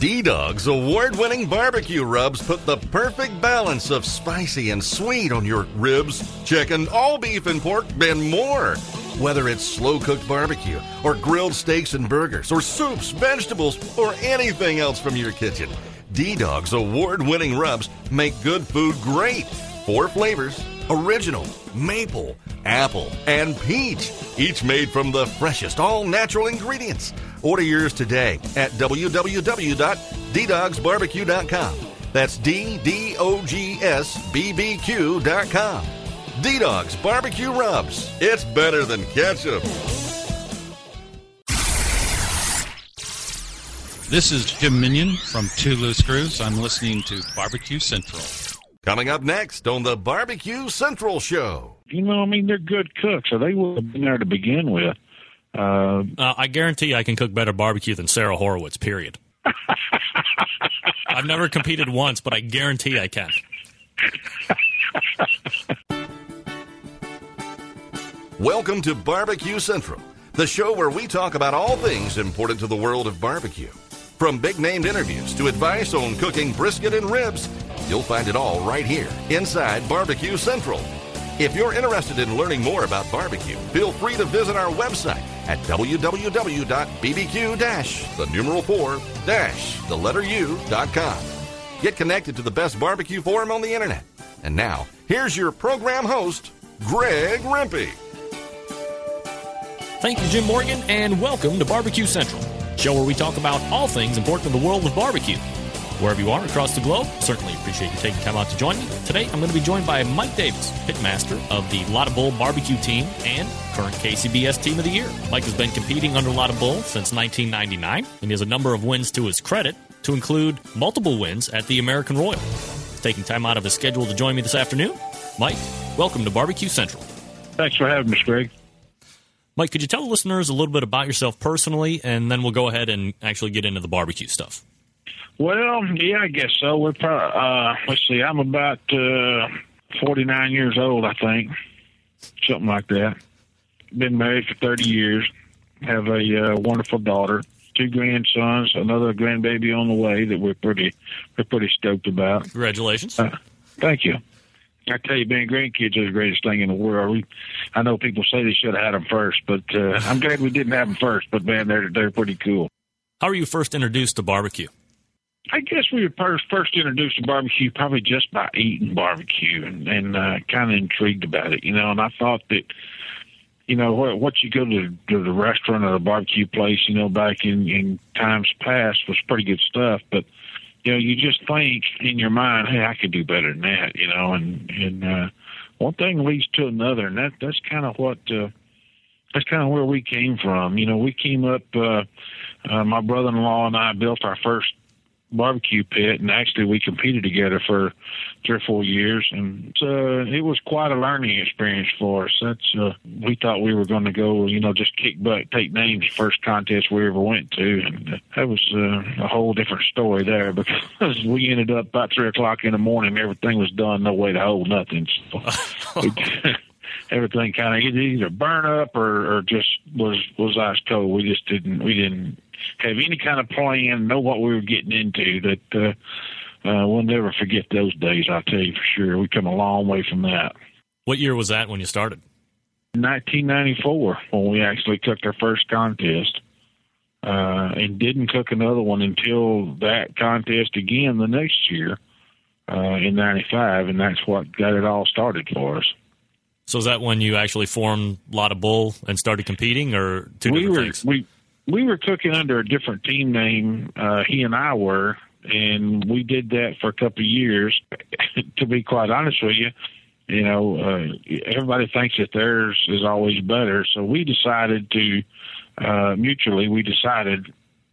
D Dog's award winning barbecue rubs put the perfect balance of spicy and sweet on your ribs, chicken, all beef and pork, and more. Whether it's slow cooked barbecue, or grilled steaks and burgers, or soups, vegetables, or anything else from your kitchen, D Dog's award winning rubs make good food great. Four flavors original, maple, apple, and peach, each made from the freshest, all natural ingredients. Order yours today at www.ddogsbarbecue.com. That's D D O G S B B Q.com. D Dogs Barbecue Rubs. It's better than ketchup. This is Jim Minion from Two Loose Screws. I'm listening to Barbecue Central. Coming up next on the Barbecue Central Show. You know, I mean, they're good cooks, so they would have been there to begin with. Uh, Uh, I guarantee I can cook better barbecue than Sarah Horowitz, period. I've never competed once, but I guarantee I can. Welcome to Barbecue Central, the show where we talk about all things important to the world of barbecue. From big named interviews to advice on cooking brisket and ribs, you'll find it all right here inside Barbecue Central. If you're interested in learning more about barbecue, feel free to visit our website at www.bbq the numeral 4 dash the letter u.com. Get connected to the best barbecue forum on the internet. And now, here's your program host, Greg Rempe. Thank you, Jim Morgan, and welcome to Barbecue Central, show where we talk about all things important in the world of barbecue. Wherever you are across the globe, certainly appreciate you taking time out to join me. Today, I'm going to be joined by Mike Davis, pitmaster of the Lotta Bull barbecue team and current KCBS Team of the Year. Mike has been competing under Lotta Bull since 1999, and he has a number of wins to his credit, to include multiple wins at the American Royal. He's taking time out of his schedule to join me this afternoon. Mike, welcome to Barbecue Central. thanks for having us, Greg. Mike, could you tell the listeners a little bit about yourself personally, and then we'll go ahead and actually get into the barbecue stuff. Well, yeah, I guess so. We're probably, uh, let's see, I'm about uh, 49 years old, I think, something like that. Been married for 30 years. Have a uh, wonderful daughter, two grandsons, another grandbaby on the way that we're pretty we're pretty stoked about. Congratulations. Uh, thank you. I tell you, being grandkids is the greatest thing in the world. We, I know people say they should have had them first, but uh, I'm glad we didn't have them first. But man, they're they're pretty cool. How were you first introduced to barbecue? I guess we were first first introduced to barbecue probably just by eating barbecue and and uh, kind of intrigued about it, you know. And I thought that, you know, what what you go to, to the restaurant or the barbecue place, you know, back in in times past was pretty good stuff, but you know, you just think in your mind, hey, I could do better than that, you know, and and uh, one thing leads to another, and that that's kind of what. Uh, that's kind of where we came from. You know, we came up. Uh, uh, my brother-in-law and I built our first barbecue pit, and actually we competed together for three or four years, and uh, it was quite a learning experience for us. That's uh, we thought we were going to go, you know, just kick butt, take names, first contest we ever went to, and uh, that was uh, a whole different story there because we ended up about three o'clock in the morning, everything was done, no way to hold nothing. So everything kind of either burn up or, or just was was ice cold. We just didn't we didn't have any kind of plan, know what we were getting into. That uh, uh, we'll never forget those days. I'll tell you for sure. We come a long way from that. What year was that when you started? 1994 when we actually cooked our first contest. Uh, and didn't cook another one until that contest again the next year uh, in '95, and that's what got it all started for us. So is that when you actually formed Lotta Bull and started competing, or two we different were things? we we were cooking under a different team name. Uh, he and I were, and we did that for a couple of years. to be quite honest with you, you know, uh, everybody thinks that theirs is always better. So we decided to uh, mutually we decided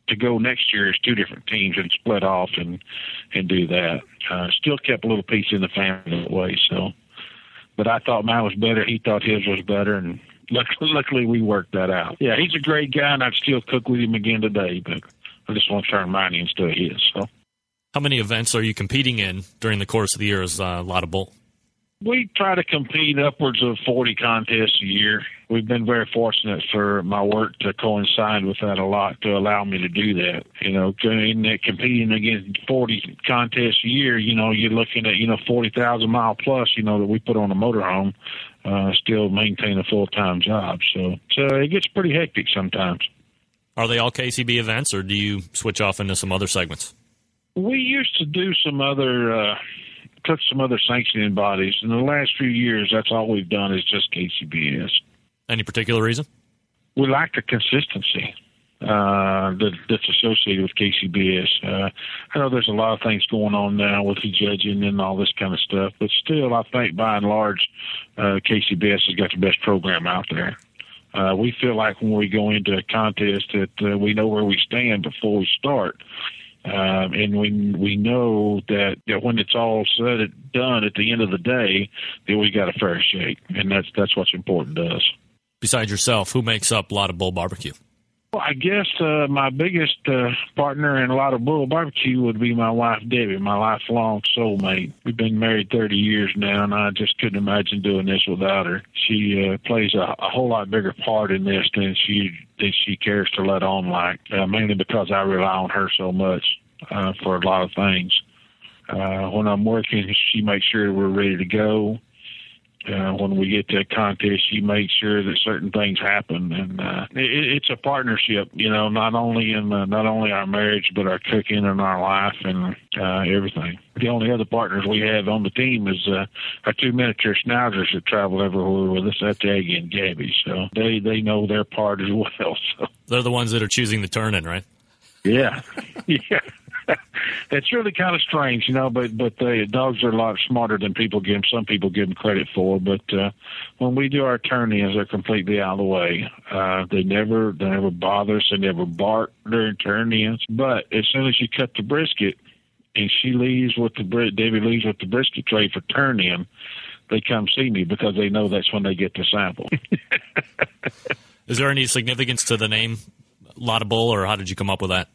to go next year as two different teams and split off and and do that. Uh, still kept a little piece in the family that way. So, but I thought mine was better. He thought his was better, and luckily, luckily we worked that out. Yeah, he's a great guy, and I'd still cook with him again today. But I just want to turn mine into his. So. How many events are you competing in during the course of the year as uh, of Bull? We try to compete upwards of 40 contests a year. We've been very fortunate for my work to coincide with that a lot to allow me to do that. You know, in that competing against 40 contests a year, you know, you're looking at, you know, 40,000 mile plus, you know, that we put on a motorhome, uh, still maintain a full time job. So, so it gets pretty hectic sometimes. Are they all KCB events or do you switch off into some other segments? We used to do some other, uh, took some other sanctioning bodies. In the last few years, that's all we've done is just KCBS. Any particular reason? We like the consistency uh, that, that's associated with KCBS. Uh, I know there's a lot of things going on now with the judging and all this kind of stuff, but still, I think by and large, uh, KCBS has got the best program out there. Uh, we feel like when we go into a contest that uh, we know where we stand before we start. Um, and we we know that, that when it's all said and done at the end of the day, that we got a fair shake, and that's that's what's important to us. Besides yourself, who makes up a Lotta Bull Barbecue? Well, I guess uh, my biggest uh, partner in Lotta Bull Barbecue would be my wife Debbie, my lifelong soulmate. We've been married 30 years now, and I just couldn't imagine doing this without her. She uh, plays a, a whole lot bigger part in this than she than she cares to let on. Like uh, mainly because I rely on her so much uh, for a lot of things. Uh, when I'm working, she makes sure we're ready to go uh, when we get to a contest, you make sure that certain things happen, and uh, it, it's a partnership. You know, not only in uh, not only our marriage, but our cooking and our life and uh, everything. The only other partners we have on the team is uh, our two miniature schnauzers that travel everywhere with us. That's Aggie and Gabby. So they they know their part as well. So they're the ones that are choosing the turn in, right? Yeah, yeah. it's really kind of strange, you know. But but the dogs are a lot smarter than people give them. Some people give them credit for. But uh, when we do our turn-ins, they're completely out of the way. Uh, they never they never bother us. They never bark during turn-ins. But as soon as you cut the brisket, and she leaves with the Debbie leaves with the brisket tray for turn-in, they come see me because they know that's when they get the sample. Is there any significance to the name Bull, or how did you come up with that?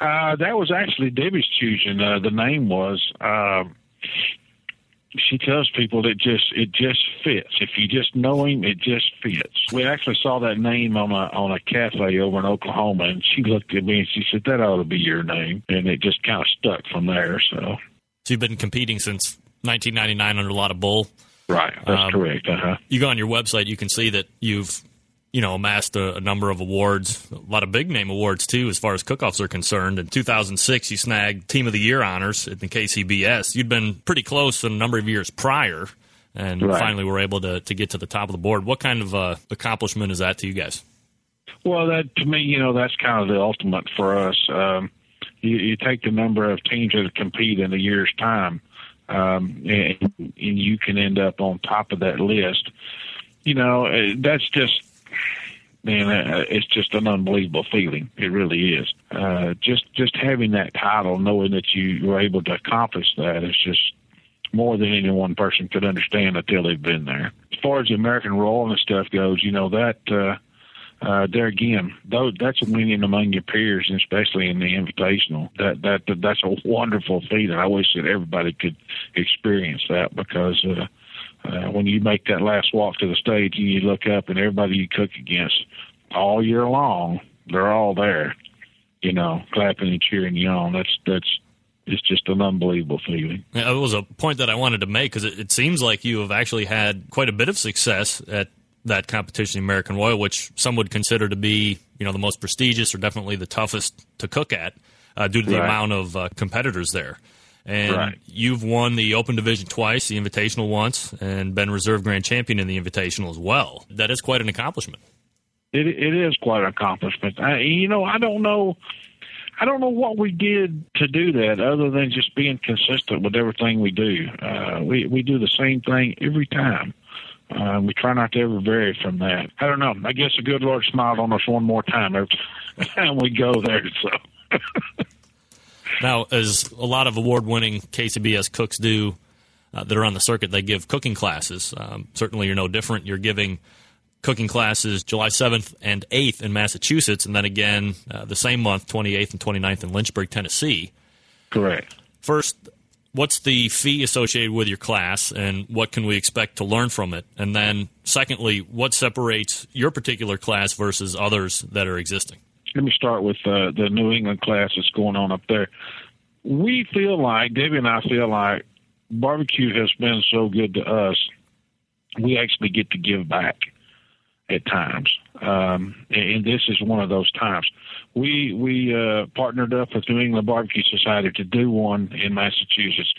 Uh, that was actually Debbie's choosing. Uh, the name was. Uh, she tells people that just it just fits. If you just know him, it just fits. We actually saw that name on a on a cafe over in Oklahoma, and she looked at me and she said, "That ought to be your name," and it just kind of stuck from there. So, so you've been competing since 1999 under a Lotta Bull. Right, that's um, correct. Uh-huh. You go on your website, you can see that you've you know, amassed a, a, number of awards, a lot of big name awards too, as far as cook-offs are concerned. In 2006, you snagged Team of the Year honors at the KCBS. You'd been pretty close a number of years prior, and right. finally were able to to get to the top of the board. What kind of uh, accomplishment is that to you guys? Well, that to me, you know, that's kind of the ultimate for us. Um, you, you take the number of teams that compete in a year's time, um, and, and you can end up on top of that list. You know, uh, that's just man, uh, it's just an unbelievable feeling. It really is. Uh, just just having that title, knowing that you were able to accomplish that, is just more than any one person could understand until they've been there. As far as the American Royal and stuff goes, you know that. Uh, uh, there again, though that's a winning among your peers, and especially in the invitational. That that that's a wonderful feeling. I wish that everybody could experience that because uh, uh, when you make that last walk to the stage and you look up and everybody you cook against all year long, they're all there, you know, clapping and cheering you on. That's that's it's just an unbelievable feeling. Yeah, it was a point that I wanted to make because it, it, seems like you have actually had quite a bit of success at that competition, American Royal, which some would consider to be, you know, the most prestigious or definitely the toughest to cook at uh, due to the right. amount of uh, competitors there. And right. you've won the Open Division twice, the Invitational once, and been reserve grand champion in the Invitational as well. That is quite an accomplishment. It it is quite an accomplishment. I, you know, I don't know. I don't know what we did to do that other than just being consistent with everything we do. Uh, we we do the same thing every time. Uh, we try not to ever vary from that. I don't know. I guess the good Lord smiled on us one more time every time we go there. So. Now, as a lot of award winning KCBS cooks do uh, that are on the circuit, they give cooking classes. Um, certainly, you're no different. You're giving cooking classes July 7th and 8th in Massachusetts, and then again uh, the same month, 28th and 29th in Lynchburg, Tennessee. Correct. First, what's the fee associated with your class and what can we expect to learn from it? And then, secondly, what separates your particular class versus others that are existing? Let me start with uh, the New England class that's going on up there. We feel like, Debbie and I feel like barbecue has been so good to us, we actually get to give back at times. Um, and this is one of those times. We we uh, partnered up with New England Barbecue Society to do one in Massachusetts.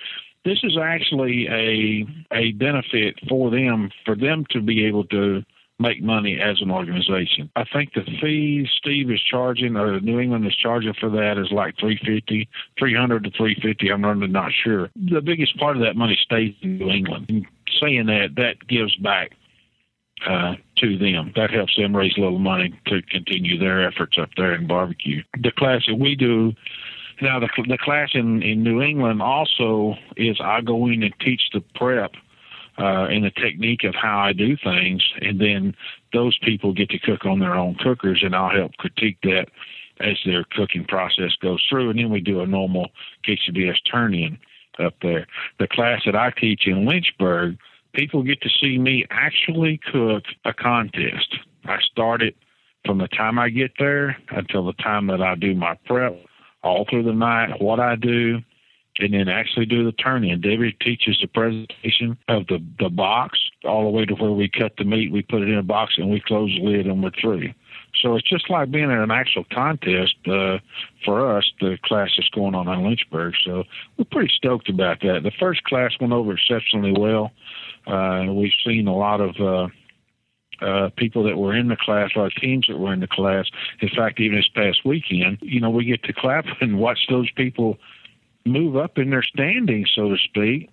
This is actually a a benefit for them for them to be able to make money as an organization. I think the fee Steve is charging or New England is charging for that is like 350, 300 to 350. I'm really not sure. The biggest part of that money stays in New England. And saying that, that gives back uh, to them. That helps them raise a little money to continue their efforts up there in barbecue. The class that we do now, the, the class in, in New England also is I go in and teach the prep uh, and the technique of how I do things, and then those people get to cook on their own cookers, and I'll help critique that as their cooking process goes through, and then we do a normal KCBS turn-in up there. The class that I teach in Lynchburg people get to see me actually cook a contest. I start it from the time I get there until the time that I do my prep, all through the night, what I do, and then actually do the turn in. Debbie teaches the presentation of the, the box all the way to where we cut the meat, we put it in a box, and we close the lid and we're through. So it's just like being in an actual contest uh, for us, the class that's going on in Lynchburg. So we're pretty stoked about that. The first class went over exceptionally well. Uh, we've seen a lot of uh, uh, people that were in the class, of teams that were in the class. In fact, even this past weekend, you know, we get to clap and watch those people move up in their standing, so to speak,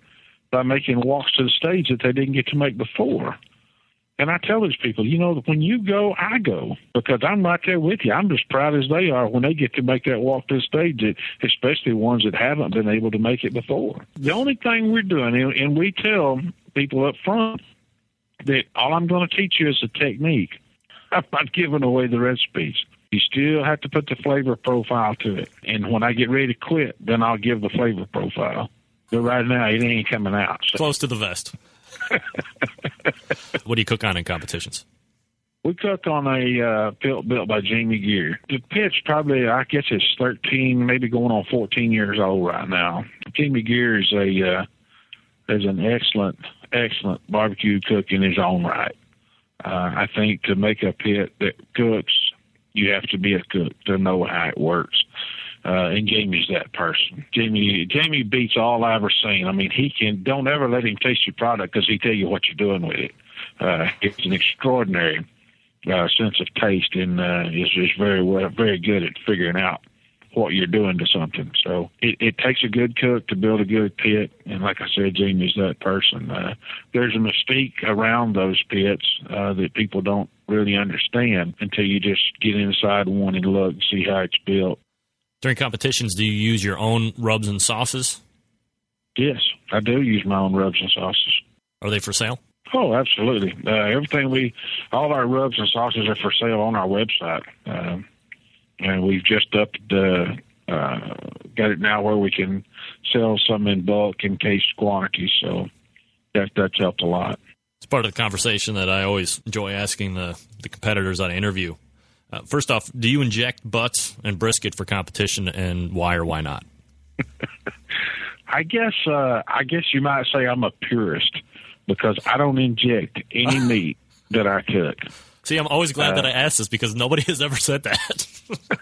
by making walks to the stage that they didn't get to make before. And I tell these people, you know, when you go, I go because I'm right there with you. I'm as proud as they are when they get to make that walk to the stage, especially ones that haven't been able to make it before. The only thing we're doing, and we tell people up front that all I'm going to teach you is a technique. I'm not giving away the recipes. You still have to put the flavor profile to it. And when I get ready to quit, then I'll give the flavor profile. But right now, it ain't coming out. So. Close to the vest. what do you cook on in competitions? We cook on a uh, pit built by Jamie Geer. The pit's probably, I guess it's 13, maybe going on 14 years old right now. Jamie Geer is a uh, is an excellent excellent barbecue cook in his own right. Uh, I think to make a pit that cooks, you have to be a cook to know how it works. Uh, and Jamie's that person. Jamie Jamie beats all I've ever seen. I mean, he can. Don't ever let him taste your product because he tell you what you're doing with it. Uh, it's an extraordinary uh, sense of taste, and uh, is is very well, very good at figuring out what you're doing to something. So it, it takes a good cook to build a good pit, and like I said, Jamie's that person. Uh, there's a mystique around those pits uh, that people don't really understand until you just get inside one and look and see how it's built. During competitions, do you use your own rubs and sauces? Yes, I do use my own rubs and sauces. Are they for sale? Oh, absolutely. Uh, everything we, all our rubs and sauces are for sale on our website. Uh, and we've just upped the uh, got it now where we can sell some in bulk in case quantities. So that that's helped a lot. It's part of the conversation that I always enjoy asking the the competitors I interview. Uh, first off, do you inject butts and brisket for competition, and why or why not? I guess uh, I guess you might say I'm a purist because I don't inject any meat that I cook. See, I'm always glad uh, that I asked this because nobody has ever said that.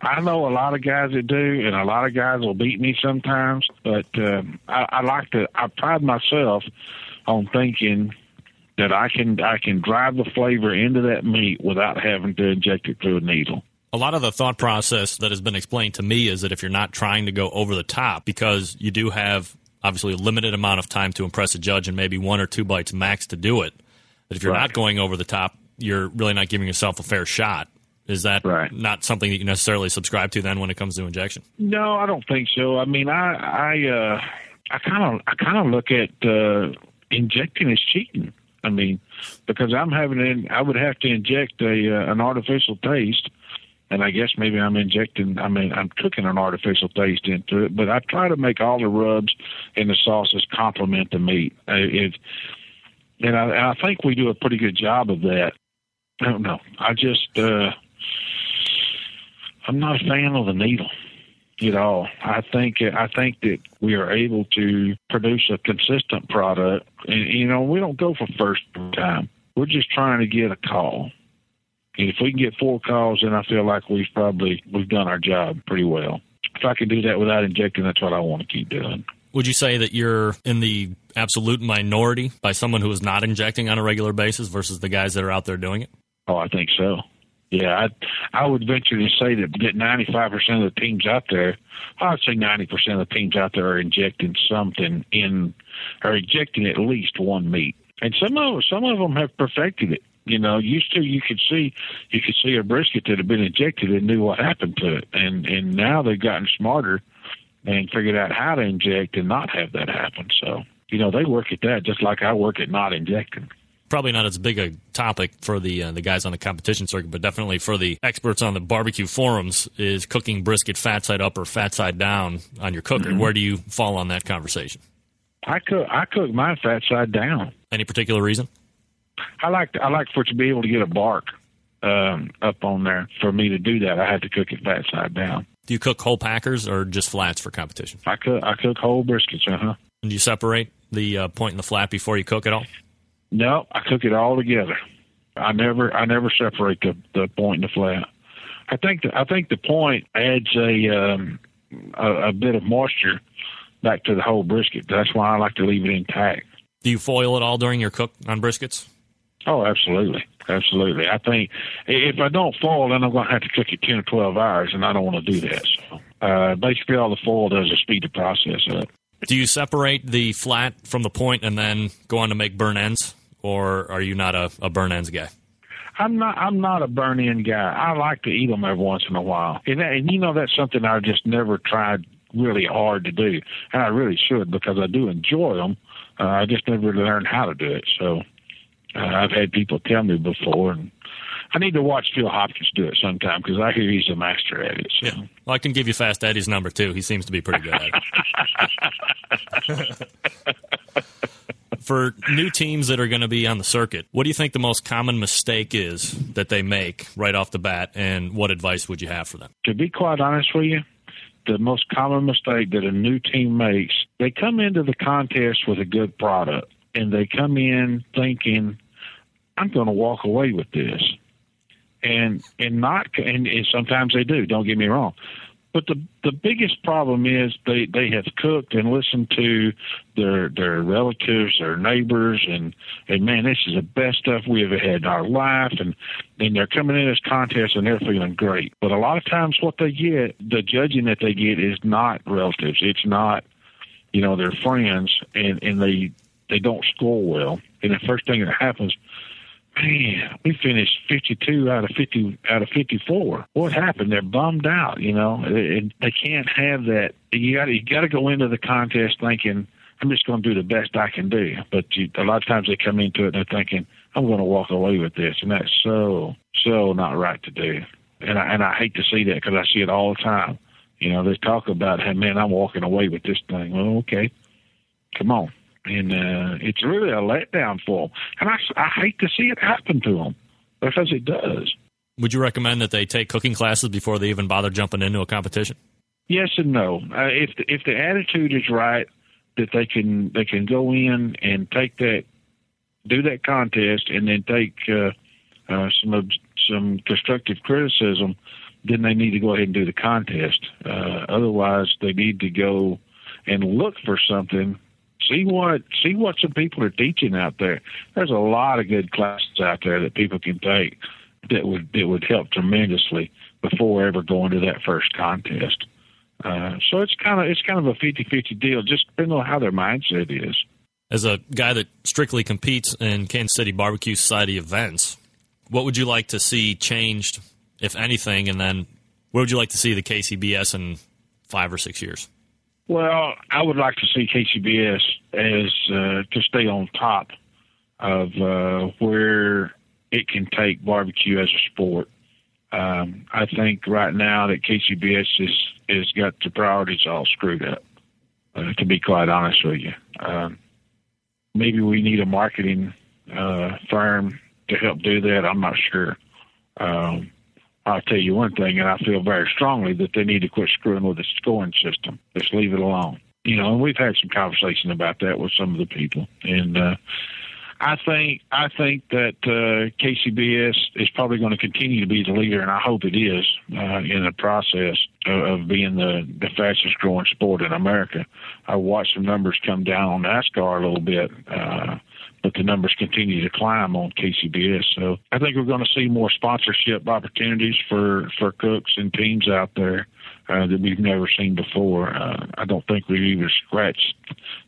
I know a lot of guys that do, and a lot of guys will beat me sometimes. But um, I, I like to. I pride myself on thinking that I can I can drive the flavor into that meat without having to inject it through a needle. A lot of the thought process that has been explained to me is that if you're not trying to go over the top, because you do have obviously a limited amount of time to impress a judge and maybe one or two bites max to do it, that if you're right. not going over the top, you're really not giving yourself a fair shot. Is that right. not something that you necessarily subscribe to then when it comes to injection? No, I don't think so. I mean, I I uh, I kind of I kind of look at uh, injecting as cheating. I mean, because I'm having an, I would have to inject a uh, an artificial taste, and I guess maybe I'm injecting. I mean, I'm cooking an artificial taste into it, but I try to make all the rubs and the sauces complement the meat. Uh, it, and I, and I think we do a pretty good job of that. I don't know. I just uh, I'm not a fan of the needle at all. I think I think that we are able to produce a consistent product, and you know we don't go for first time. We're just trying to get a call. And if we can get four calls, then I feel like we've probably we've done our job pretty well. If I can do that without injecting, that's what I want to keep doing. Would you say that you're in the absolute minority by someone who is not injecting on a regular basis versus the guys that are out there doing it? Oh, I think so. Yeah, I I would venture to say that that 95% of the teams out there, I'd say 90% of the teams out there are injecting something in, are injecting at least one meat, and some of some of them have perfected it. You know, used to you could see you could see a brisket that had been injected and knew what happened to it, and and now they've gotten smarter and figured out how to inject and not have that happen. So you know they work at that just like I work at not injecting probably not as big a topic for the uh, the guys on the competition circuit, but definitely for the experts on the barbecue forums is cooking brisket fat side up or fat side down on your cooker. Mm-hmm. Where do you fall on that conversation? I cook I cook mine fat side down. Any particular reason? I like to, I like for it to be able to get a bark um, up on there. For me to do that, I have to cook it fat side down. Do you cook whole packers or just flats for competition? I cook I cook whole briskets. Uh huh. And do you separate the uh, point and the flat before you cook it all? No, I cook it all together. I never I never separate the the point and the flat. I think the, I think the point adds a um, a, a bit of moisture back to the whole brisket. That's why I like to leave it intact. Do you foil it all during your cook on briskets? Oh, absolutely, absolutely. I think if I don't foil, then I'm going to have to cook it ten or twelve hours, and I don't want to do that. So, uh, basically, all the foil does is speed the process up. Do you separate the flat from the point and then go on to make burn ends? or are you not a, a burn ends guy? I'm not. I'm not a burn end guy. I like to eat them every once in a while, and, and you know that's something I've just never tried really hard to do, and I really should because I do enjoy them. Uh, I just never learned how to do it. So uh, I've had people tell me before, and I need to watch Phil Hopkins do it sometime because I hear he's a master at it. So. Yeah. Well, I can give you Fast Eddie's number too. He seems to be pretty good at it. for new teams that are going to be on the circuit, what do you think the most common mistake is that they make right off the bat, and what advice would you have for them? To be quite honest with you, the most common mistake that a new team makes, they come into the contest with a good product, and they come in thinking, "I'm going to walk away with this," and and not, and, and sometimes they do. Don't get me wrong, but the the biggest problem is they they have cooked and listened to their their relatives, their neighbors, and and man, this is the best stuff we ever had in our life. And and they're coming in this contest and they're feeling great. But a lot of times, what they get, the judging that they get, is not relatives. It's not you know their friends, and and they they don't score well. And the first thing that happens man, we finished 52 out of 50 out of 54. What happened? They're bummed out. You know, they can't have that. You got you got to go into the contest thinking I'm just going to do the best I can do. But you, a lot of times they come into it and they're thinking I'm going to walk away with this, and that's so so not right to do. And I, and I hate to see that because I see it all the time. You know, they talk about, hey man, I'm walking away with this thing. Well, okay, come on and uh, it's really a letdown for them. And I, I hate to see it happen to them because it does. Would you recommend that they take cooking classes before they even bother jumping into a competition? Yes and no. Uh, if the, if the attitude is right, that they can they can go in and take that, do that contest, and then take uh, uh, some some constructive criticism, then they need to go ahead and do the contest. Uh, otherwise, they need to go and look for something see what see what some people are teaching out there. There's a lot of good classes out there that people can take that would that would help tremendously before ever going to that first contest. Uh, so it's kind of it's kind of a 50-50 deal, just depending on how their mindset is. As a guy that strictly competes in Kansas City Barbecue Society events, what would you like to see changed, if anything, and then where would you like to see the KCBS in five or six years? Well, I would like to see KCBS as uh, to stay on top of uh, where it can take barbecue as a sport. Um, I think right now that KCBS is is got the priorities all screwed up. Uh, to be quite honest with you, um, maybe we need a marketing uh, firm to help do that. I'm not sure. Um, I'll tell you one thing, and I feel very strongly that they need to quit screwing with the scoring system. Just leave it alone. You know, and we've had some conversation about that with some of the people, and uh, I think I think that uh, KCBS is probably going to continue to be the leader, and I hope it is uh, in the process of, of being the, the fastest growing sport in America. I watched the numbers come down on NASCAR a little bit. Uh, but the numbers continue to climb on KCBS. So I think we're going to see more sponsorship opportunities for for cooks and teams out there uh, that we've never seen before. Uh, I don't think we've even scratched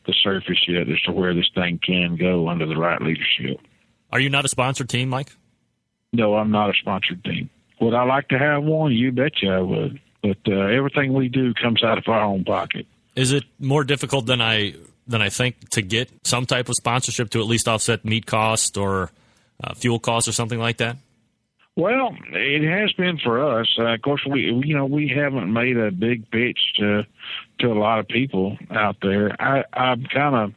the surface yet as to where this thing can go under the right leadership. Are you not a sponsored team, Mike? No, I'm not a sponsored team. Would I like to have one? You betcha I would. But uh, everything we do comes out of our own pocket. Is it more difficult than I than I think to get some type of sponsorship to at least offset meat cost or uh, fuel costs or something like that? Well, it has been for us. Uh, of course, we you know we haven't made a big pitch to to a lot of people out there. I, I'm kind of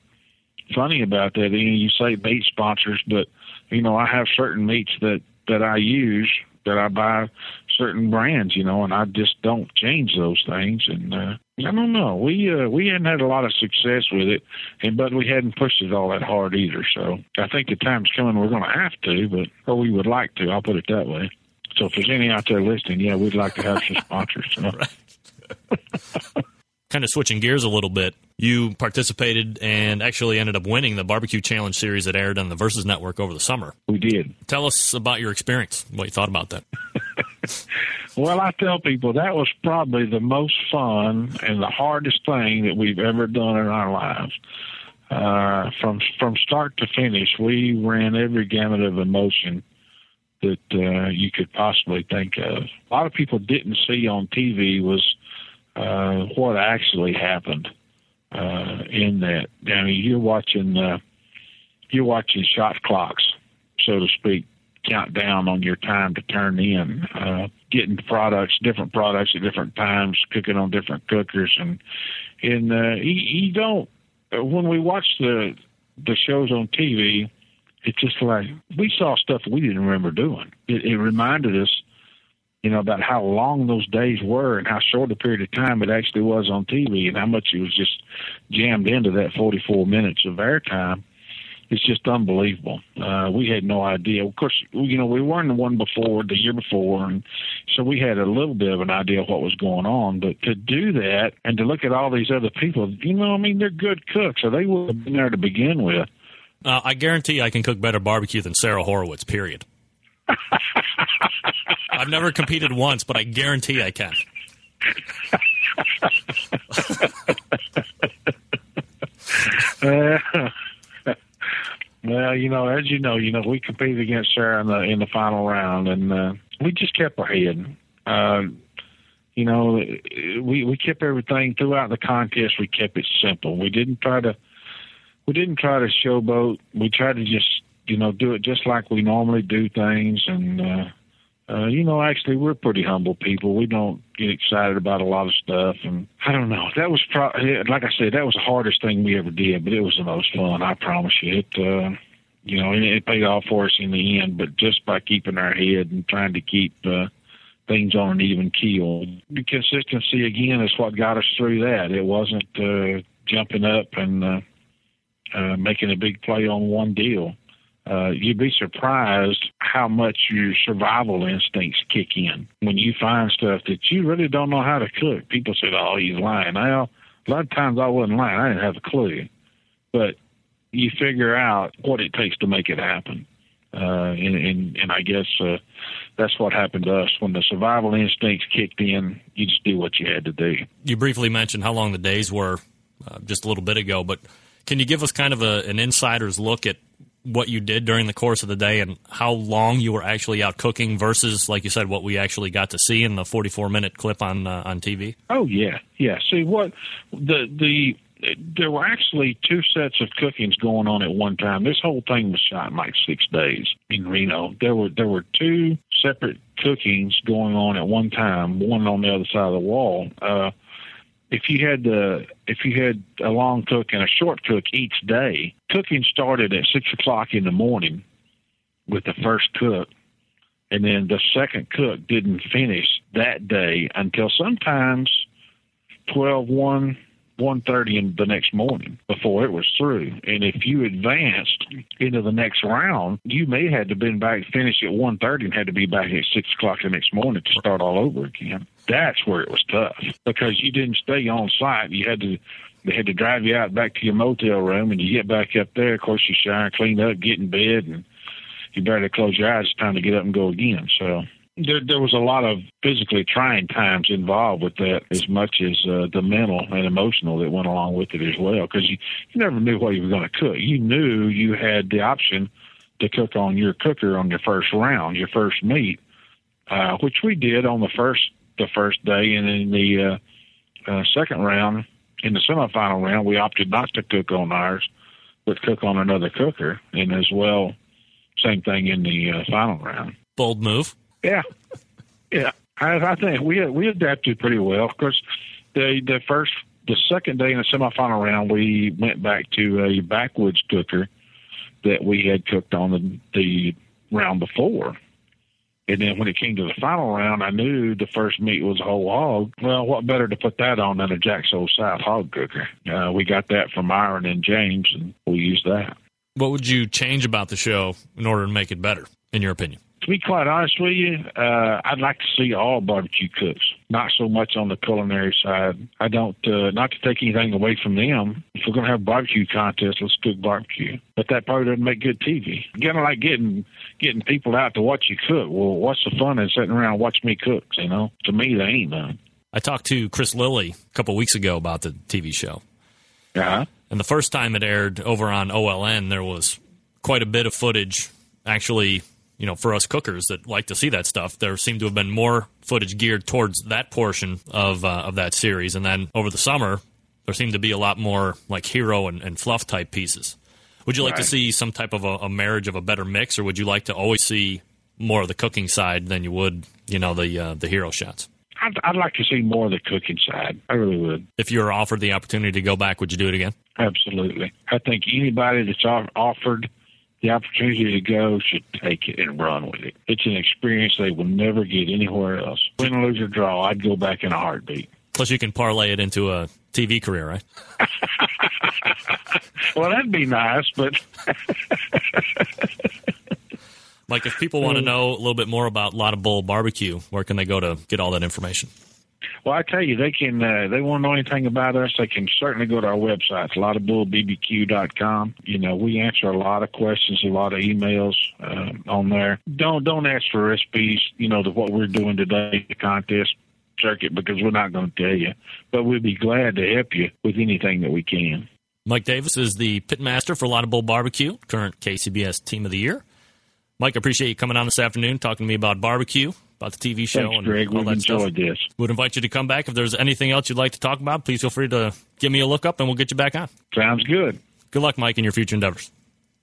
funny about that. You, know, you say meat sponsors, but you know I have certain meats that that I use that I buy certain brands, you know, and I just don't change those things. And uh, I don't know, we uh, we hadn't had a lot of success with it, and but we hadn't pushed it all that hard either. So I think the time's coming we're going to have to, but or we would like to. I'll put it that way. So if there's any out there listening, yeah, we'd like to have some sponsors. So. kind of switching gears a little bit, you participated and actually ended up winning the Barbecue Challenge series that aired on the Versus Network over the summer. We did. Tell us about your experience, what you thought about that. Well, I tell people that was probably the most fun and the hardest thing that we've ever done in our lives. Uh, from from start to finish, we ran every gamut of emotion that uh, you could possibly think of. A lot of people didn't see on TV was uh, what actually happened uh, in that. I mean, you're watching uh, you're watching shot clocks, so to speak, count down on your time to turn in, uh, getting products, different products at different times, cooking on different cookers, and and uh, you, you don't. When we watch the the shows on TV, it's just like we saw stuff we didn't remember doing. It, it reminded us you know, about how long those days were and how short a period of time it actually was on TV and how much it was just jammed into that 44 minutes of airtime. It's just unbelievable. Uh, we had no idea. Of course, you know, we weren't the one before, the year before, and so we had a little bit of an idea of what was going on. But to do that and to look at all these other people, you know, I mean, they're good cooks, so they would have been there to begin with. Uh, I guarantee I can cook better barbecue than Sarah Horowitz, period. I've never competed once, but I guarantee I can. uh, well, you know, as you know, you know, we competed against Sarah in the in the final round, and uh, we just kept our head. Uh, you know, we we kept everything throughout the contest. We kept it simple. We didn't try to we didn't try to showboat. We tried to just you know do it just like we normally do things, and uh, uh, you know, actually, we're pretty humble people. We don't get excited about a lot of stuff, and I don't know. That was pro- like I said, that was the hardest thing we ever did, but it was the most fun. I promise you. It, uh, you know, it, paid off for us in the end, but just by keeping our head and trying to keep uh, things on an even keel. The consistency again is what got us through that. It wasn't uh, jumping up and uh, uh, making a big play on one deal uh, you'd be surprised how much your survival instincts kick in when you find stuff that you really don't know how to cook. People said, "Oh, he's lying." Well, a lot of times I wasn't lying; I didn't have a clue, but you figure out what it takes to make it happen. Uh, and, and and I guess uh, that's what happened to us when the survival instincts kicked in. You just do what you had to do. You briefly mentioned how long the days were uh, just a little bit ago, but can you give us kind of a, an insider's look at what you did during the course of the day and how long you were actually out cooking versus, like you said, what we actually got to see in the 44 minute clip on uh, on TV? Oh yeah, yeah. See what the the there were actually two sets of cookings going on at one time. This whole thing was shot in like six days in Reno. There were there were two separate cookings going on at one time, one on the other side of the wall. Uh, if you had the if you had a long cook and a short cook each day, cooking started at six o'clock in the morning with the first cook, and then the second cook didn't finish that day until sometimes twelve one one thirty in the next morning before it was through. And if you advanced into the next round, you may had to been back finish at one thirty and had to be back at six o'clock the next morning to start all over again. That's where it was tough because you didn't stay on site. You had to they had to drive you out back to your motel room and you get back up there, of course you shower, clean up, get in bed and you barely close your eyes, it's time to get up and go again. So there, there was a lot of physically trying times involved with that, as much as uh, the mental and emotional that went along with it as well. Because you, you never knew what you were going to cook. You knew you had the option to cook on your cooker on your first round, your first meat, uh, which we did on the first the first day, and in the uh, uh, second round, in the semifinal round, we opted not to cook on ours, but cook on another cooker, and as well, same thing in the uh, final round. Bold move. Yeah, yeah. I, I think we we adapted pretty well. Of course, the the first the second day in the semifinal round, we went back to a backwoods cooker that we had cooked on the the round before. And then when it came to the final round, I knew the first meat was a whole hog. Well, what better to put that on than a Jack's Old South hog cooker? Uh, we got that from Myron and James, and we used that. What would you change about the show in order to make it better, in your opinion? Be quite honest with you, uh, I'd like to see all barbecue cooks, not so much on the culinary side. I don't, uh, not to take anything away from them. If we're going to have barbecue contest, let's cook barbecue. But that probably doesn't make good TV. Kind of like getting getting people out to watch you cook. Well, what's the fun in sitting around watching me cook? You know, to me, there ain't none. I talked to Chris Lilly a couple weeks ago about the TV show. Yeah. And the first time it aired over on OLN, there was quite a bit of footage actually you know, for us cookers that like to see that stuff, there seemed to have been more footage geared towards that portion of uh, of that series. And then over the summer, there seemed to be a lot more like hero and, and fluff type pieces. Would you like right. to see some type of a, a, marriage of a better mix, or would you like to always see more of the cooking side than you would, you know, the uh, the hero shots? I'd, I'd like to see more of the cooking side. I really would. If you were offered the opportunity to go back, would you do it again? Absolutely. I think anybody that's offered the opportunity to go should take it and run with it. It's an experience they will never get anywhere else. Win, lose, or draw, I'd go back in a heartbeat. Plus, you can parlay it into a TV career, right? well, that'd be nice, but. Mike, if people want to mm. know a little bit more about Lotta Bull Barbecue, where can they go to get all that information? Well, I tell you, they can. Uh, they want to know anything about us. They can certainly go to our website, lottabullbbq.com. You know, we answer a lot of questions, a lot of emails uh, on there. Don't don't ask for recipes. You know, to what we're doing today, the contest circuit, because we're not going to tell you. But we'd be glad to help you with anything that we can. Mike Davis is the pitmaster for Lotta Bull Barbecue, current KCBS Team of the Year. Mike, I appreciate you coming on this afternoon, talking to me about barbecue about the TV show Thanks, and Greg. all We've that enjoyed stuff. this. Would invite you to come back if there's anything else you'd like to talk about. Please feel free to give me a look up, and we'll get you back on. Sounds good. Good luck, Mike, in your future endeavors.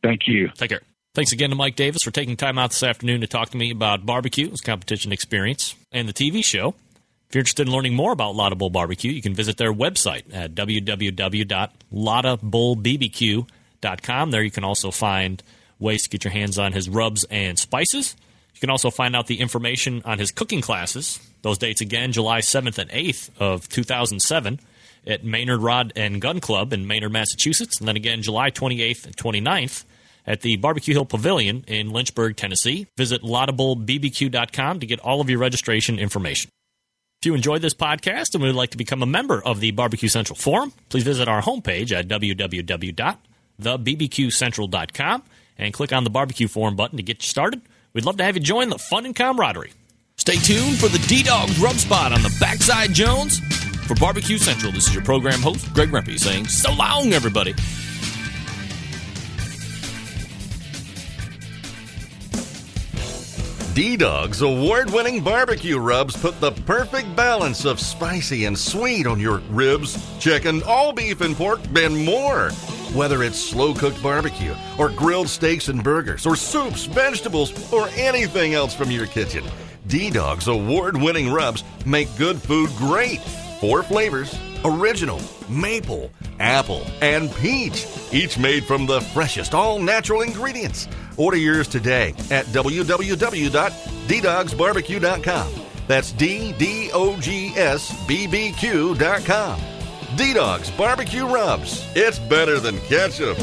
Thank you. Take care. Thanks again to Mike Davis for taking time out this afternoon to talk to me about barbecue, his competition experience, and the TV show. If you're interested in learning more about Lotta Bull Barbecue, you can visit their website at www.lottabullbbq.com. There you can also find ways to get your hands on his rubs and spices. You can also find out the information on his cooking classes. Those dates again, July 7th and 8th of 2007 at Maynard Rod and Gun Club in Maynard, Massachusetts. And then again, July 28th and 29th at the Barbecue Hill Pavilion in Lynchburg, Tennessee. Visit lottabullbbq.com to get all of your registration information. If you enjoyed this podcast and would like to become a member of the Barbecue Central Forum, please visit our homepage at www.thebbqcentral.com and click on the Barbecue Forum button to get you started. We'd love to have you join the fun and camaraderie. Stay tuned for the D Dog's Rub Spot on the Backside Jones. For Barbecue Central, this is your program host, Greg Rempe, saying so long, everybody. D Dog's award winning barbecue rubs put the perfect balance of spicy and sweet on your ribs, chicken, all beef and pork, and more. Whether it's slow cooked barbecue, or grilled steaks and burgers, or soups, vegetables, or anything else from your kitchen, D Dog's award winning rubs make good food great. Four flavors original, maple, apple, and peach, each made from the freshest, all natural ingredients. Order yours today at www.ddogsbarbecue.com. That's D D O G S B B Q.com. D Dogs Barbecue Rubs. It's better than ketchup.